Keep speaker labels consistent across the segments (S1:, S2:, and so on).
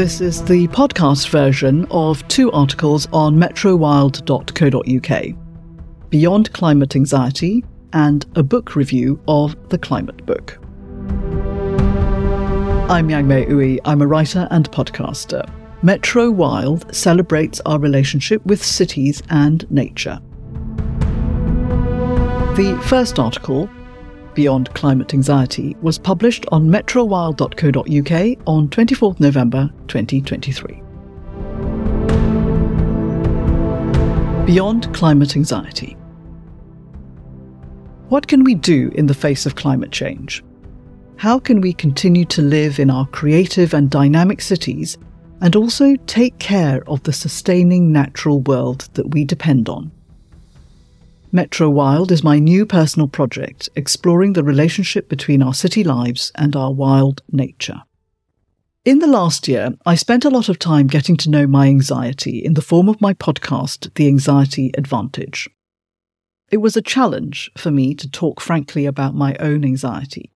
S1: This is the podcast version of two articles on metrowild.co.uk Beyond Climate Anxiety and a book review of The Climate Book. I'm Yang-May Ooi. I'm a writer and podcaster. Metro Wild celebrates our relationship with cities and nature. The first article, Beyond Climate Anxiety, was published on metrowild.co.uk on 24th November 2023. Beyond Climate Anxiety. What can we do in the face of climate change? How can we continue to live in our creative and dynamic cities and also take care of the sustaining natural world that we depend on? Metro Wild is my new personal project exploring the relationship between our city lives and our wild nature. In the last year, I spent a lot of time getting to know my anxiety in the form of my podcast, The Anxiety Advantage. It was a challenge for me to talk frankly about my own anxiety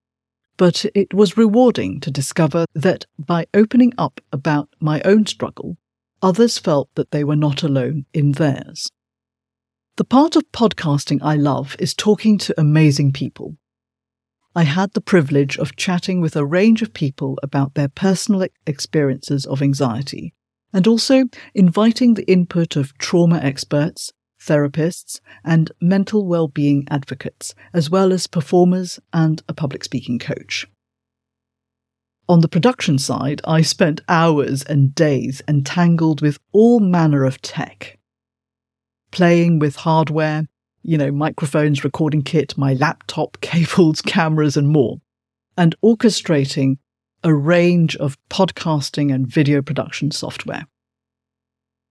S1: but it was rewarding to discover that by opening up about my own struggle, others felt that they were not alone in theirs. The part of podcasting I love is talking to amazing people. I had the privilege of chatting with a range of people about their personal experiences of anxiety and also inviting the input of trauma experts, therapists, and mental well-being advocates, as well as performers and a public speaking coach. On the production side, I spent hours and days entangled with all manner of tech. Playing with hardware, you know, microphones, recording kit, my laptop, cables, cameras, and more, and orchestrating a range of podcasting and video production software.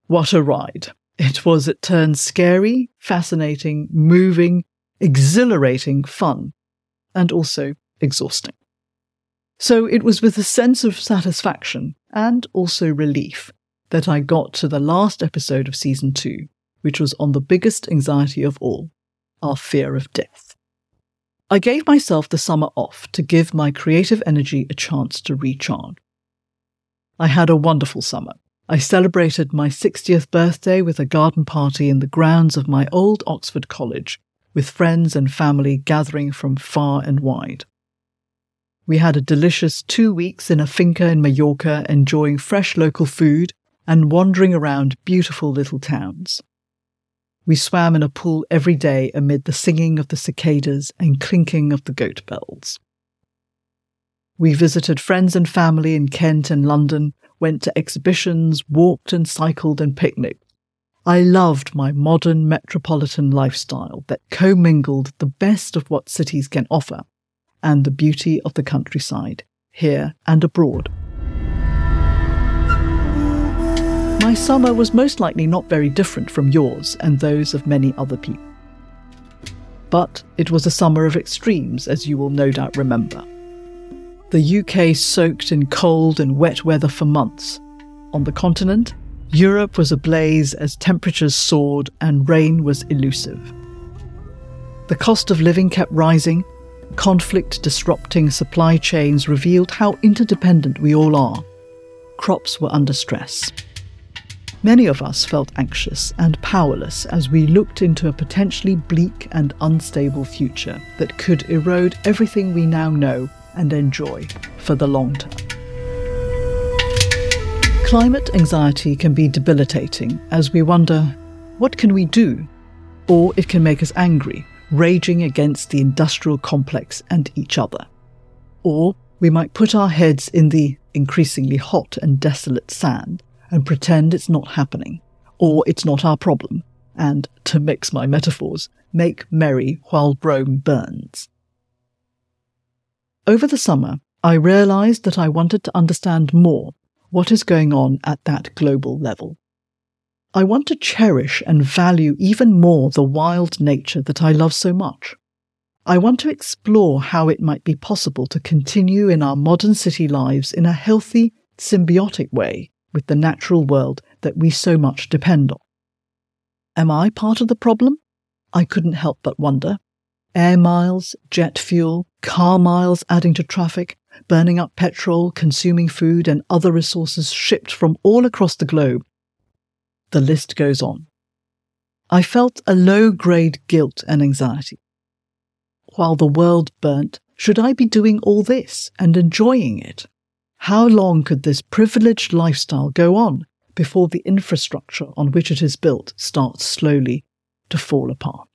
S1: What a ride! It was at turns scary, fascinating, moving, exhilarating, fun, and also exhausting. So it was with a sense of satisfaction and also relief that I got to the last episode of season two, which was on the biggest anxiety of all our fear of death. I gave myself the summer off to give my creative energy a chance to recharge. I had a wonderful summer I celebrated my 60th birthday with a garden party in the grounds of my old Oxford College, with friends and family gathering from far and wide. We had a delicious two weeks in a finca in Mallorca, enjoying fresh local food and wandering around beautiful little towns. We swam in a pool every day amid the singing of the cicadas and clinking of the goat bells. We visited friends and family in Kent and London went to exhibitions, walked and cycled and picnicked. I loved my modern metropolitan lifestyle that commingled the best of what cities can offer and the beauty of the countryside, here and abroad. My summer was most likely not very different from yours and those of many other people. But it was a summer of extremes, as you will no doubt remember the UK soaked in cold and wet weather for months. On the continent, Europe was ablaze as temperatures soared and rain was elusive. The cost of living kept rising, conflict disrupting supply chains revealed how interdependent we all are. Crops were under stress. Many of us felt anxious and powerless as we looked into a potentially bleak and unstable future that could erode everything we now know and enjoy for the long term. Climate anxiety can be debilitating as we wonder, what can we do? Or it can make us angry, raging against the industrial complex and each other. Or we might put our heads in the increasingly hot and desolate sand and pretend it's not happening, or it's not our problem, and, to mix my metaphors, make merry while Rome burns. Over the summer, I realized that I wanted to understand more what is going on at that global level. I want to cherish and value even more the wild nature that I love so much. I want to explore how it might be possible to continue in our modern city lives in a healthy, symbiotic way with the natural world that we so much depend on. Am I part of the problem? I couldn't help but wonder air miles, jet fuel, car miles adding to traffic, burning up petrol, consuming food and other resources shipped from all across the globe. The list goes on. I felt a low grade guilt and anxiety. While the world burnt, should I be doing all this and enjoying it? How long could this privileged lifestyle go on before the infrastructure on which it is built starts slowly to fall apart?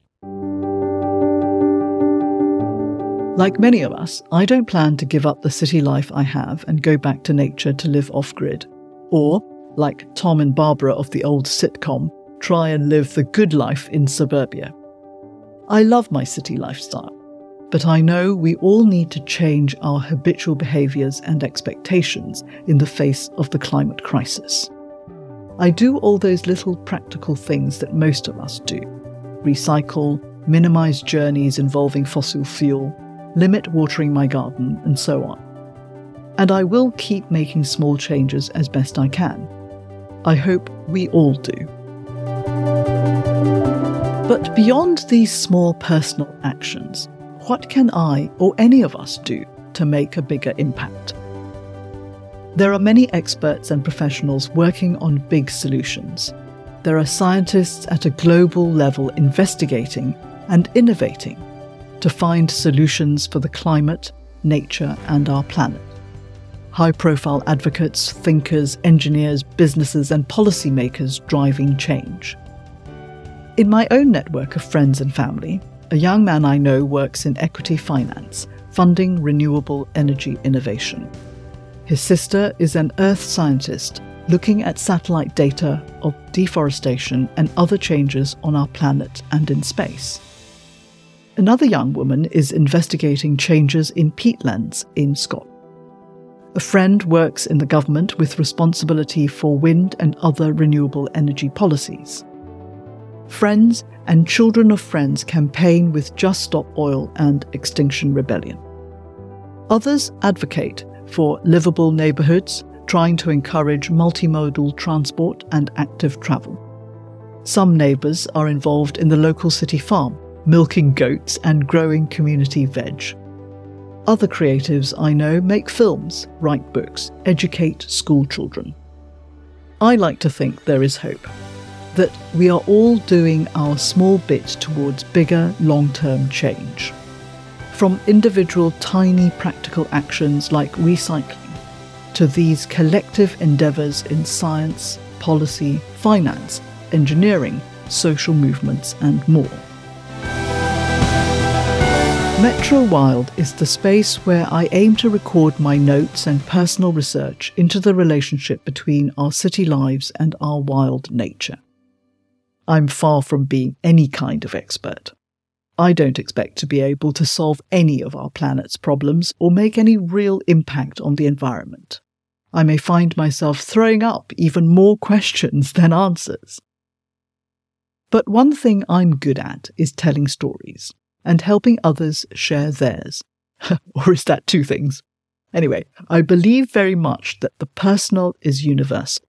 S1: Like many of us, I don't plan to give up the city life I have and go back to nature to live off grid. Or, like Tom and Barbara of the old sitcom, try and live the good life in suburbia. I love my city lifestyle, but I know we all need to change our habitual behaviours and expectations in the face of the climate crisis. I do all those little practical things that most of us do recycle, minimise journeys involving fossil fuel, limit watering my garden, and so on. And I will keep making small changes as best I can. I hope we all do. But beyond these small personal actions, what can I or any of us do to make a bigger impact? There are many experts and professionals working on big solutions. There are scientists at a global level investigating and innovating to find solutions for the climate, nature, and our planet. High profile advocates, thinkers, engineers, businesses, and policymakers driving change. In my own network of friends and family, a young man I know works in equity finance, funding renewable energy innovation. His sister is an earth scientist looking at satellite data of deforestation and other changes on our planet and in space. Another young woman is investigating changes in peatlands in Scotland. A friend works in the government with responsibility for wind and other renewable energy policies. Friends and Children of Friends campaign with Just Stop Oil and Extinction Rebellion. Others advocate for livable neighbourhoods, trying to encourage multimodal transport and active travel. Some neighbours are involved in the local city farm, milking goats and growing community veg. Other creatives I know make films, write books, educate school children. I like to think there is hope that we are all doing our small bit towards bigger long term change. From individual tiny practical actions like recycling to these collective endeavours in science, policy, finance, engineering, social movements, and more. Metro Wild is the space where I aim to record my notes and personal research into the relationship between our city lives and our wild nature. I'm far from being any kind of expert. I don't expect to be able to solve any of our planet's problems or make any real impact on the environment. I may find myself throwing up even more questions than answers. But one thing I'm good at is telling stories and helping others share theirs. or is that two things? Anyway, I believe very much that the personal is universal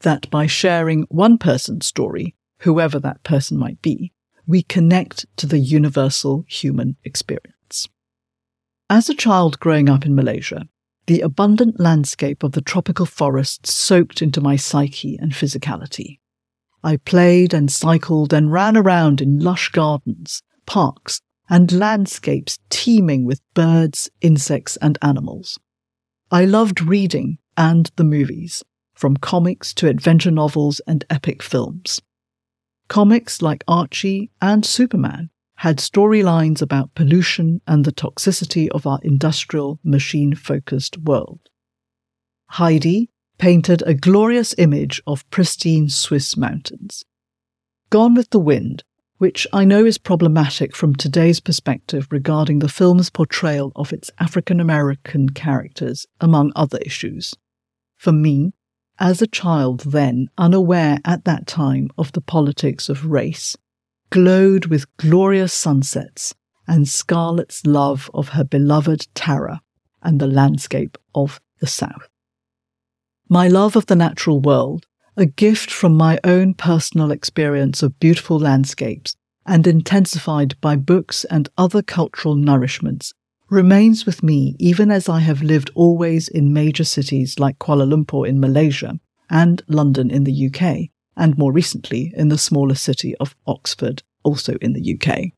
S1: that by sharing one person's story, whoever that person might be, we connect to the universal human experience. As a child growing up in Malaysia, the abundant landscape of the tropical forests soaked into my psyche and physicality. I played and cycled and ran around in lush gardens, parks, and landscapes teeming with birds, insects, and animals. I loved reading and the movies, from comics to adventure novels and epic films. Comics like Archie and Superman had storylines about pollution and the toxicity of our industrial, machine focused world. Heidi painted a glorious image of pristine Swiss mountains. Gone with the Wind, which I know is problematic from today's perspective regarding the film's portrayal of its African American characters, among other issues. For me, as a child then, unaware at that time of the politics of race, glowed with glorious sunsets and Scarlett's love of her beloved Tara and the landscape of the South. My love of the natural world, a gift from my own personal experience of beautiful landscapes and intensified by books and other cultural nourishments, remains with me even as I have lived always in major cities like Kuala Lumpur in Malaysia and London in the UK, and more recently in the smaller city of Oxford, also in the UK.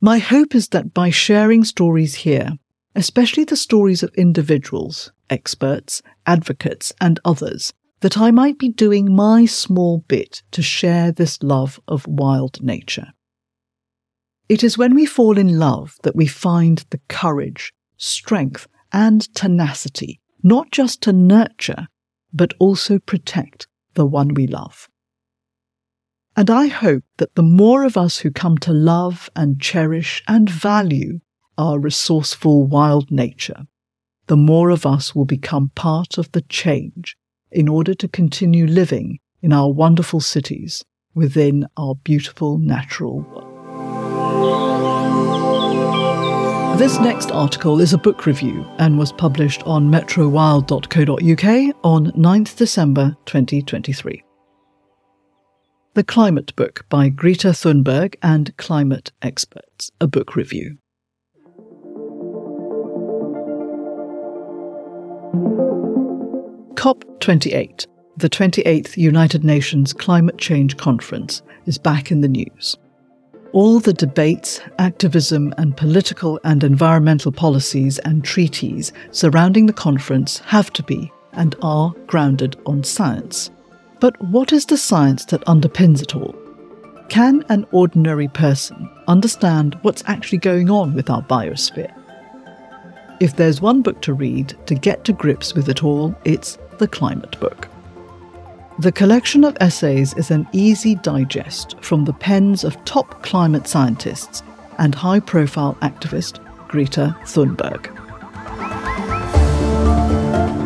S1: My hope is that by sharing stories here, especially the stories of individuals, experts, advocates, and others, that I might be doing my small bit to share this love of wild nature. It is when we fall in love that we find the courage, strength, and tenacity, not just to nurture, but also protect the one we love. And I hope that the more of us who come to love and cherish and value our resourceful wild nature, the more of us will become part of the change in order to continue living in our wonderful cities within our beautiful natural world. This next article is a book review and was published on metrowild.co.uk on 9th December 2023. The Climate Book by Greta Thunberg and Climate Experts, a book review. COP28, the 28th United Nations Climate Change Conference, is back in the news. All the debates, activism, and political and environmental policies and treaties surrounding the conference have to be and are grounded on science. But what is the science that underpins it all? Can an ordinary person understand what's actually going on with our biosphere? If there's one book to read to get to grips with it all, it's The Climate Book. The collection of essays is an easy digest from the pens of top climate scientists and high profile activist Greta Thunberg.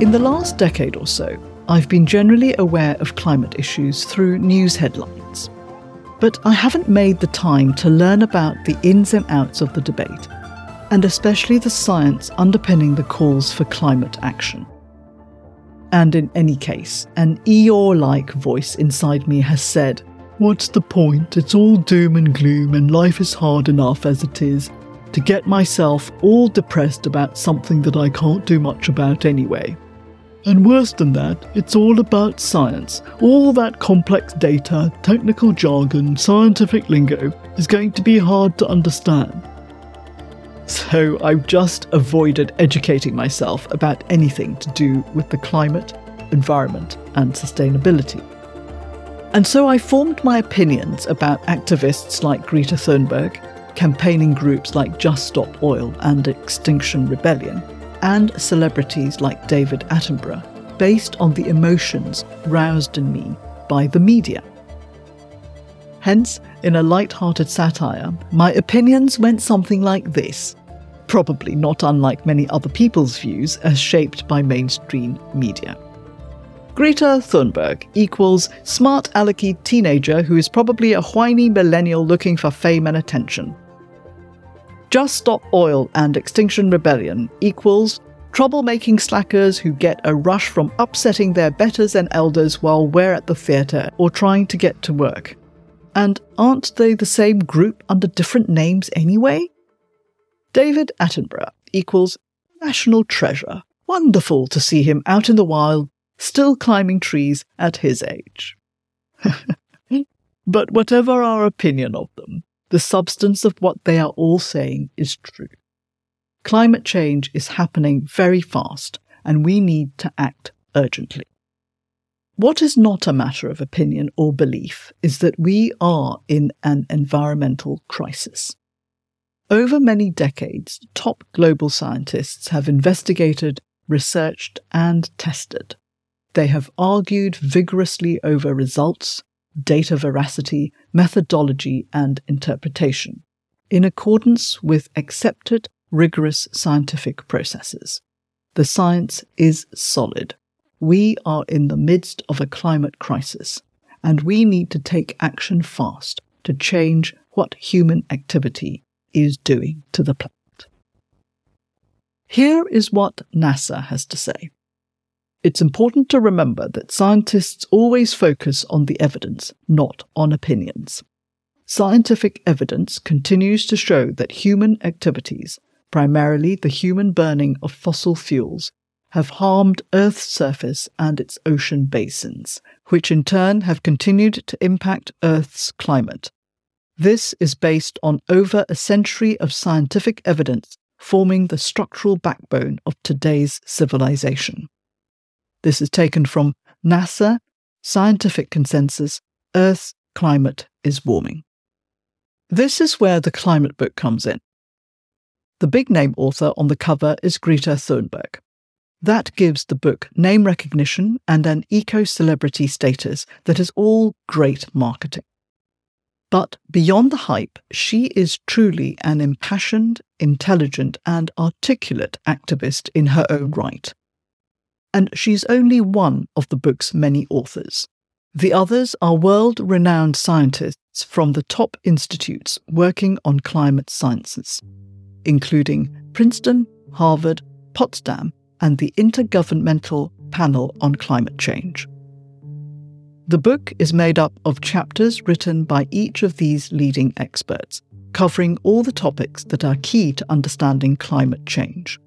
S1: In the last decade or so, I've been generally aware of climate issues through news headlines. But I haven't made the time to learn about the ins and outs of the debate and especially the science underpinning the calls for climate action. And in any case, an Eeyore like voice inside me has said, What's the point? It's all doom and gloom, and life is hard enough as it is, to get myself all depressed about something that I can't do much about anyway. And worse than that, it's all about science. All that complex data, technical jargon, scientific lingo is going to be hard to understand. So I've just avoided educating myself about anything to do with the climate, environment, and sustainability. And so I formed my opinions about activists like Greta Thunberg, campaigning groups like Just Stop Oil and Extinction Rebellion, and celebrities like David Attenborough, based on the emotions roused in me by the media. Hence, in a light-hearted satire, my opinions went something like this probably not unlike many other people's views as shaped by mainstream media. Greta Thunberg equals smart alecky teenager who is probably a whiny millennial looking for fame and attention. Just Stop Oil and Extinction Rebellion equals troublemaking slackers who get a rush from upsetting their betters and elders while we're at the theatre or trying to get to work. And aren't they the same group under different names anyway? David Attenborough equals national treasure. Wonderful to see him out in the wild, still climbing trees at his age. but whatever our opinion of them, the substance of what they are all saying is true. Climate change is happening very fast, and we need to act urgently. What is not a matter of opinion or belief is that we are in an environmental crisis. Over many decades, top global scientists have investigated, researched, and tested. They have argued vigorously over results, data veracity, methodology, and interpretation, in accordance with accepted, rigorous scientific processes. The science is solid. We are in the midst of a climate crisis, and we need to take action fast to change what human activity is doing to the planet. Here is what NASA has to say. It's important to remember that scientists always focus on the evidence, not on opinions. Scientific evidence continues to show that human activities, primarily the human burning of fossil fuels, have harmed Earth's surface and its ocean basins, which in turn have continued to impact Earth's climate. This is based on over a century of scientific evidence forming the structural backbone of today's civilization. This is taken from NASA Scientific Consensus Earth's Climate is Warming. This is where the climate book comes in. The big name author on the cover is Greta Thunberg. That gives the book name recognition and an eco celebrity status that is all great marketing. But beyond the hype, she is truly an impassioned, intelligent, and articulate activist in her own right. And she's only one of the book's many authors. The others are world renowned scientists from the top institutes working on climate sciences, including Princeton, Harvard, Potsdam, and the Intergovernmental Panel on Climate Change. The book is made up of chapters written by each of these leading experts, covering all the topics that are key to understanding climate change.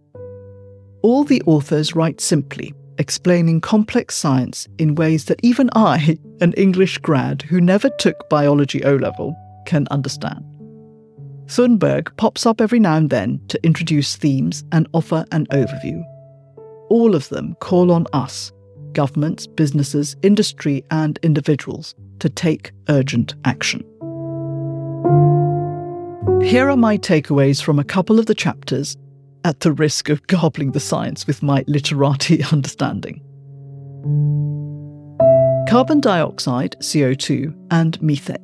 S1: All the authors write simply, explaining complex science in ways that even I, an English grad who never took biology O level, can understand. Thunberg pops up every now and then to introduce themes and offer an overview all of them call on us, governments, businesses, industry, and individuals, to take urgent action. Here are my takeaways from a couple of the chapters, at the risk of garbling the science with my literati understanding. Carbon dioxide, CO2, and methane.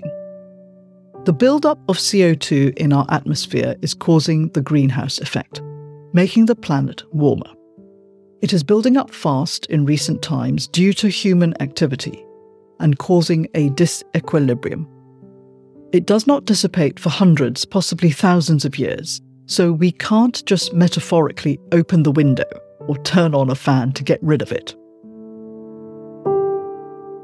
S1: The buildup of CO2 in our atmosphere is causing the greenhouse effect, making the planet warmer. It is building up fast in recent times due to human activity and causing a disequilibrium. It does not dissipate for hundreds, possibly thousands of years, so we can't just metaphorically open the window or turn on a fan to get rid of it.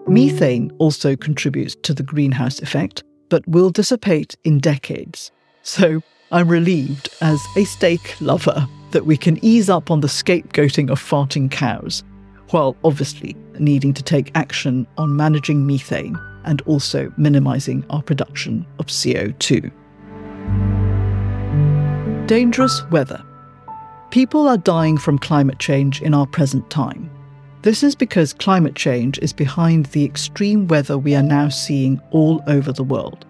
S1: Methane also contributes to the greenhouse effect, but will dissipate in decades. So I'm relieved as a steak lover that we can ease up on the scapegoating of farting cows, while obviously needing to take action on managing methane and also minimising our production of CO2. Dangerous weather. People are dying from climate change in our present time. This is because climate change is behind the extreme weather we are now seeing all over the world.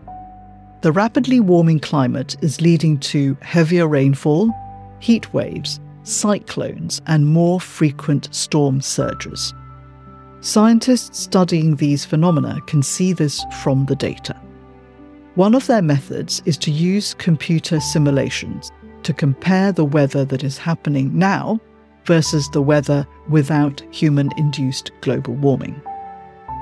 S1: The rapidly warming climate is leading to heavier rainfall, heat waves, cyclones, and more frequent storm surges. Scientists studying these phenomena can see this from the data. One of their methods is to use computer simulations to compare the weather that is happening now versus the weather without human induced global warming.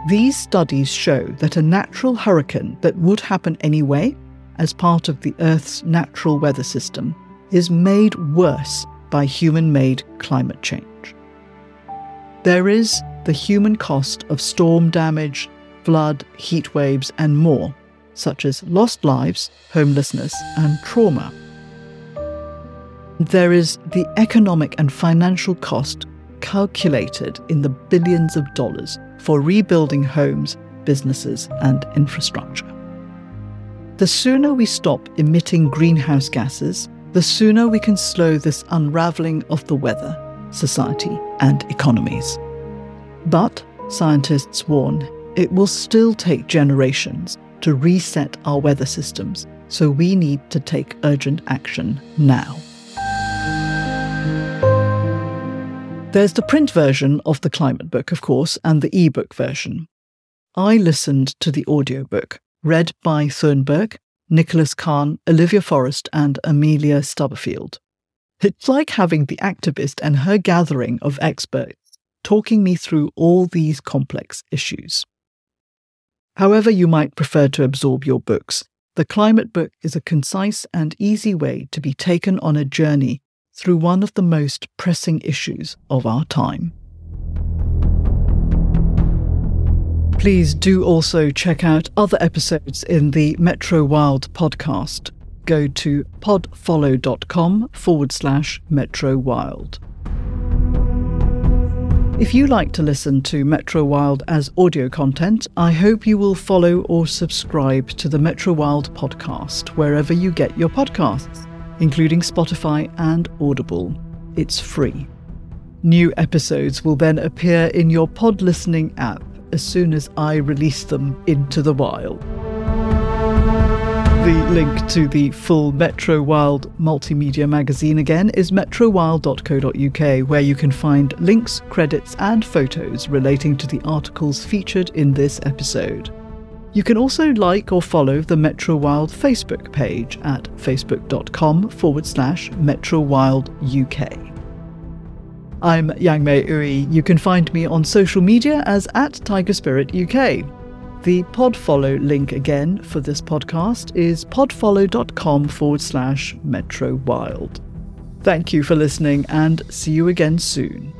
S1: These studies show that a natural hurricane that would happen anyway, as part of the Earth's natural weather system, is made worse by human made climate change. There is the human cost of storm damage, flood, heat waves, and more, such as lost lives, homelessness, and trauma. There is the economic and financial cost calculated in the billions of dollars for rebuilding homes, businesses, and infrastructure. The sooner we stop emitting greenhouse gases, the sooner we can slow this unravelling of the weather, society, and economies. But, scientists warn, it will still take generations to reset our weather systems, so we need to take urgent action now. There's the print version of the climate book, of course, and the e-book version. I listened to the audiobook, read by Thunberg Nicholas Kahn, Olivia Forrest, and Amelia Stubberfield. It's like having the activist and her gathering of experts talking me through all these complex issues. However, you might prefer to absorb your books, the Climate Book is a concise and easy way to be taken on a journey through one of the most pressing issues of our time. Please do also check out other episodes in the Metro Wild podcast. go to podfollow.com forward slash Metro Wild. If you like to listen to Metro Wild as audio content, I hope you will follow or subscribe to the Metro Wild podcast wherever you get your podcasts, including Spotify and Audible. It's free. New episodes will then appear in your pod listening app as soon as I release them into the wild. The link to the full Metro Wild multimedia magazine again is metrowild.co.uk, where you can find links, credits, and photos relating to the articles featured in this episode. You can also like or follow the Metro Wild Facebook page at facebook.com forward slash metrowilduk. I'm Yang-May Ooi. You can find me on social media as at Tiger Spirit UK. The podfollow link again for this podcast is podfollow.com forward slash Metro Wild. Thank you for listening and see you again soon.